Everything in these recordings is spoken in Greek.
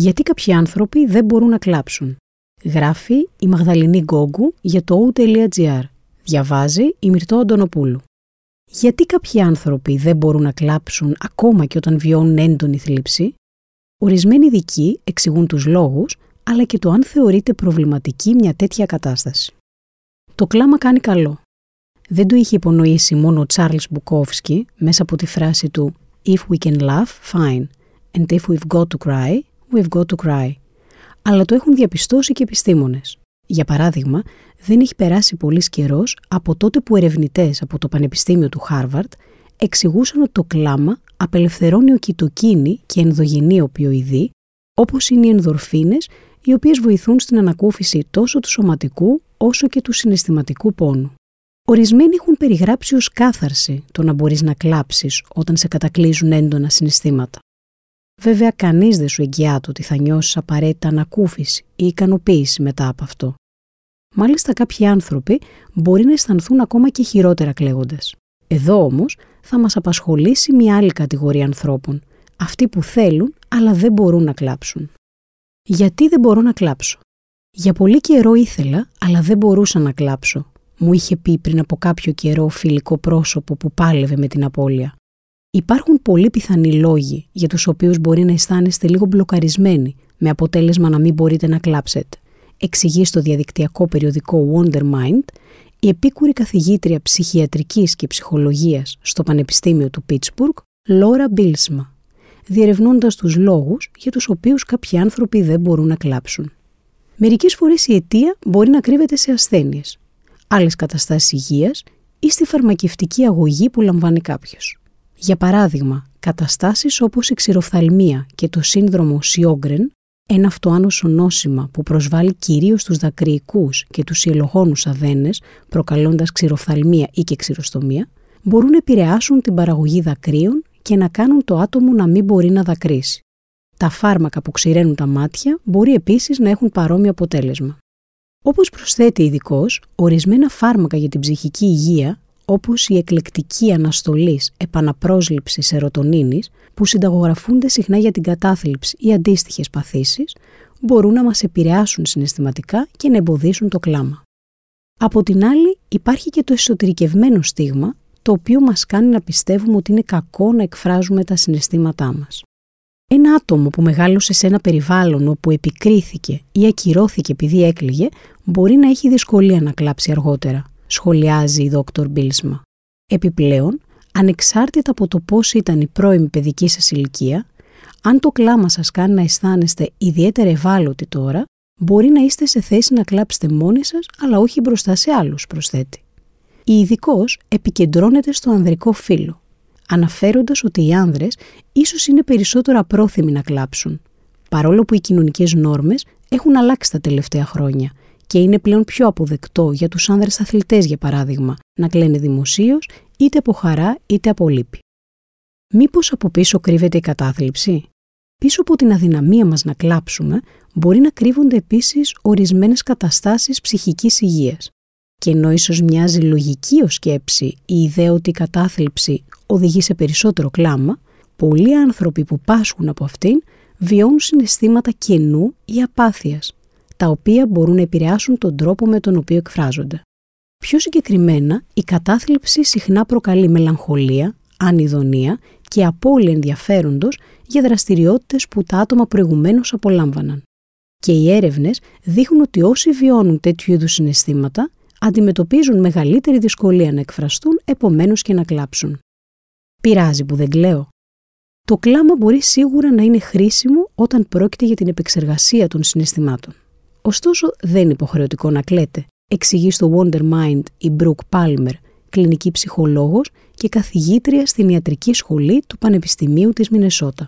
Γιατί κάποιοι άνθρωποι δεν μπορούν να κλάψουν. Γράφει η Μαγδαληνή Γκόγκου για το ou.gr. Διαβάζει η Μυρτώ Αντωνοπούλου. Γιατί κάποιοι άνθρωποι δεν μπορούν να κλάψουν ακόμα και όταν βιώνουν έντονη θλίψη; Ορισμένοι ειδικοί εξηγούν τους λόγους, αλλά και το αν θεωρείται προβληματική μια τέτοια κατάσταση. Το κλάμα κάνει καλό. Δεν το είχε υπονοήσει μόνο ο Τσάρλς Μπουκόφσκι μέσα από τη φράση του «If we can laugh, fine, and if we've got to cry, we've got to cry». Αλλά το έχουν διαπιστώσει και επιστήμονες. Για παράδειγμα, δεν έχει περάσει πολύς καιρός από τότε που ερευνητές από το Πανεπιστήμιο του Χάρβαρτ εξηγούσαν ότι το κλάμα απελευθερώνει οκυτοκίνη και ενδογενή οπιοειδή, όπως είναι οι ενδορφίνες, οι οποίες βοηθούν στην ανακούφιση τόσο του σωματικού όσο και του συναισθηματικού πόνου. Ορισμένοι έχουν περιγράψει ως κάθαρση το να μπορείς να κλάψεις όταν σε κατακλείζουν έντονα συναισθήματα. Βέβαια, κανείς δεν σου εγγυάται ότι θα νιώσεις απαραίτητα ανακούφιση ή ικανοποίηση μετά από αυτό. Μάλιστα, κάποιοι άνθρωποι μπορεί να αισθανθούν ακόμα και χειρότερα κλαίγοντα. Εδώ όμως θα μας απασχολήσει μια άλλη κατηγορία ανθρώπων, αυτοί που θέλουν αλλά δεν μπορούν να κλάψουν. Γιατί δεν μπορώ να κλάψω; Για πολύ καιρό ήθελα, αλλά δεν μπορούσα να κλάψω, μου είχε πει πριν από κάποιο καιρό φιλικό πρόσωπο που πάλευε με την απώλεια. Υπάρχουν πολύ πιθανοί λόγοι για τους οποίους μπορεί να αισθάνεστε λίγο μπλοκαρισμένοι, με αποτέλεσμα να μην μπορείτε να κλάψετε. Εξηγεί στο διαδικτυακό περιοδικό Wonder Mind η επίκουρη καθηγήτρια ψυχιατρικής και ψυχολογίας στο Πανεπιστήμιο του Πίτσμπουργκ, Λόρα Μπίλσμα, διερευνώντας τους λόγους για τους οποίους κάποιοι άνθρωποι δεν μπορούν να κλάψουν. Μερικές φορές η αιτία μπορεί να κρύβεται σε ασθένειες, άλλες καταστάσεις υγείας ή στη φαρμακευτική αγωγή που λαμβάνει κάποιος. Για παράδειγμα, καταστάσεις όπως η ξηροφθαλμία και το σύνδρομο Σιόγκρεν, ένα αυτοάνωσο νόσημα που προσβάλλει κυρίως τους δακρυικούς και τους ιελογόνους αδένες, προκαλώντας ξηροφθαλμία ή και ξηροστομία, μπορούν να επηρεάσουν την παραγωγή δακρύων και να κάνουν το άτομο να μην μπορεί να δακρύσει. Τα φάρμακα που ξηραίνουν τα μάτια μπορεί επίσης να έχουν παρόμοιο αποτέλεσμα. Όπως προσθέτει ειδικός, ορισμένα φάρμακα για την ψυχική υγεία, όπως η εκλεκτική αναστολής επαναπρόσληψης σερωτονίνης, που συνταγογραφούνται συχνά για την κατάθλιψη ή αντίστοιχες παθήσεις, μπορούν να μας επηρεάσουν συναισθηματικά και να εμποδίσουν το κλάμα. Από την άλλη, υπάρχει και το εσωτερικευμένο στίγμα, το οποίο μας κάνει να πιστεύουμε ότι είναι κακό να εκφράζουμε τα συναισθήματά μας. Ένα άτομο που μεγάλωσε σε ένα περιβάλλον όπου επικρίθηκε ή ακυρώθηκε επειδή έκλειγε, μπορεί να έχει δυσκολία να κλάψει αργότερα, σχολιάζει η δόκτωρ Μπίλσμα. Επιπλέον, ανεξάρτητα από το πώς ήταν η πρώιμη παιδική σας ηλικία, αν το κλάμα σας κάνει να αισθάνεστε ιδιαίτερα ευάλωτοι τώρα, μπορεί να είστε σε θέση να κλάψετε μόνοι σας, αλλά όχι μπροστά σε άλλους, προσθέτει. Η ειδικό επικεντρώνεται στο ανδρικό φύλλο, αναφέροντας ότι οι άνδρες ίσως είναι περισσότερο απρόθυμοι να κλάψουν, παρόλο που οι κοινωνικές νόρμες έχουν αλλάξει τα τελευταία χρόνια και είναι πλέον πιο αποδεκτό για τους άνδρες αθλητές, για παράδειγμα, να κλαίνε δημοσίως είτε από χαρά είτε από λύπη. Μήπως από πίσω κρύβεται η κατάθλιψη; Πίσω από την αδυναμία μας να κλάψουμε μπορεί να κρύβονται επίσης ορισμένες καταστάσεις ψυχικής υγείας. Και ενώ ίσως μοιάζει λογική ως σκέψη η ιδέα ότι η κατάθλιψη οδηγεί σε περισσότερο κλάμα, πολλοί άνθρωποι που πάσχουν από αυτήν βιώνουν συναισθήματα κενού ή απάθειας, τα οποία μπορούν να επηρεάσουν τον τρόπο με τον οποίο εκφράζονται. Πιο συγκεκριμένα, η κατάθλιψη συχνά προκαλεί μελαγχολία, ανιδονία και απώλεια ενδιαφέροντος για δραστηριότητες που τα άτομα προηγουμένως απολάμβαναν. Και οι έρευνες δείχνουν ότι όσοι βιώνουν τέτοιου είδους συναισθήματα αντιμετωπίζουν μεγαλύτερη δυσκολία να εκφραστούν, επομένως και να κλάψουν. Πειράζει που δεν κλαίω. Το κλάμα μπορεί σίγουρα να είναι χρήσιμο όταν πρόκειται για την επεξεργασία των συναισθημάτων. Ωστόσο, δεν είναι υποχρεωτικό να κλαίτε, εξηγεί στο Wonder Mind η Brooke Palmer, κλινική ψυχολόγος και καθηγήτρια στην ιατρική σχολή του Πανεπιστημίου της Μινεσότα.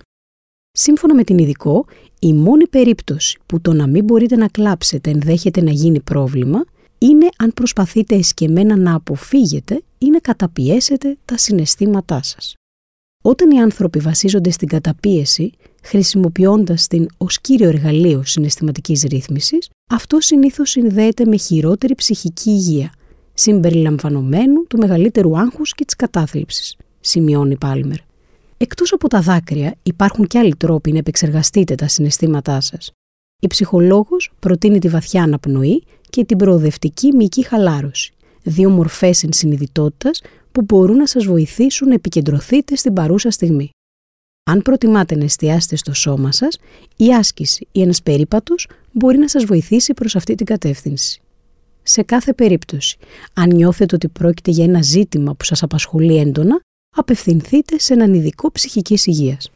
Σύμφωνα με την ειδικό, η μόνη περίπτωση που το να μην μπορείτε να κλάψετε ενδέχεται να γίνει πρόβλημα είναι αν προσπαθείτε εσκεμμένα να αποφύγετε ή να καταπιέσετε τα συναισθήματά σας. Όταν οι άνθρωποι βασίζονται στην καταπίεση, χρησιμοποιώντας την ως κύριο εργαλείο συναισθηματικής ρύθμισης, αυτό συνήθως συνδέεται με χειρότερη ψυχική υγεία, συμπεριλαμβανομένου του μεγαλύτερου άγχους και της κατάθλιψης, σημειώνει Πάλμερ. Εκτός από τα δάκρυα, υπάρχουν και άλλοι τρόποι να επεξεργαστείτε τα συναισθήματά σας. Η ψυχολόγος προτείνει τη βαθιά αναπνοή και την προοδευτική μυϊκή χαλάρωση, δύο μορφές ενσυνειδητότητας που μπορούν να σας βοηθήσουν να επικεντρωθείτε στην παρούσα στιγμή. Αν προτιμάτε να εστιάσετε στο σώμα σας, η άσκηση ή ένας περίπατος μπορεί να σας βοηθήσει προς αυτή την κατεύθυνση. Σε κάθε περίπτωση, αν νιώθετε ότι πρόκειται για ένα ζήτημα που σας απασχολεί έντονα, απευθυνθείτε σε έναν ειδικό ψυχικής υγείας.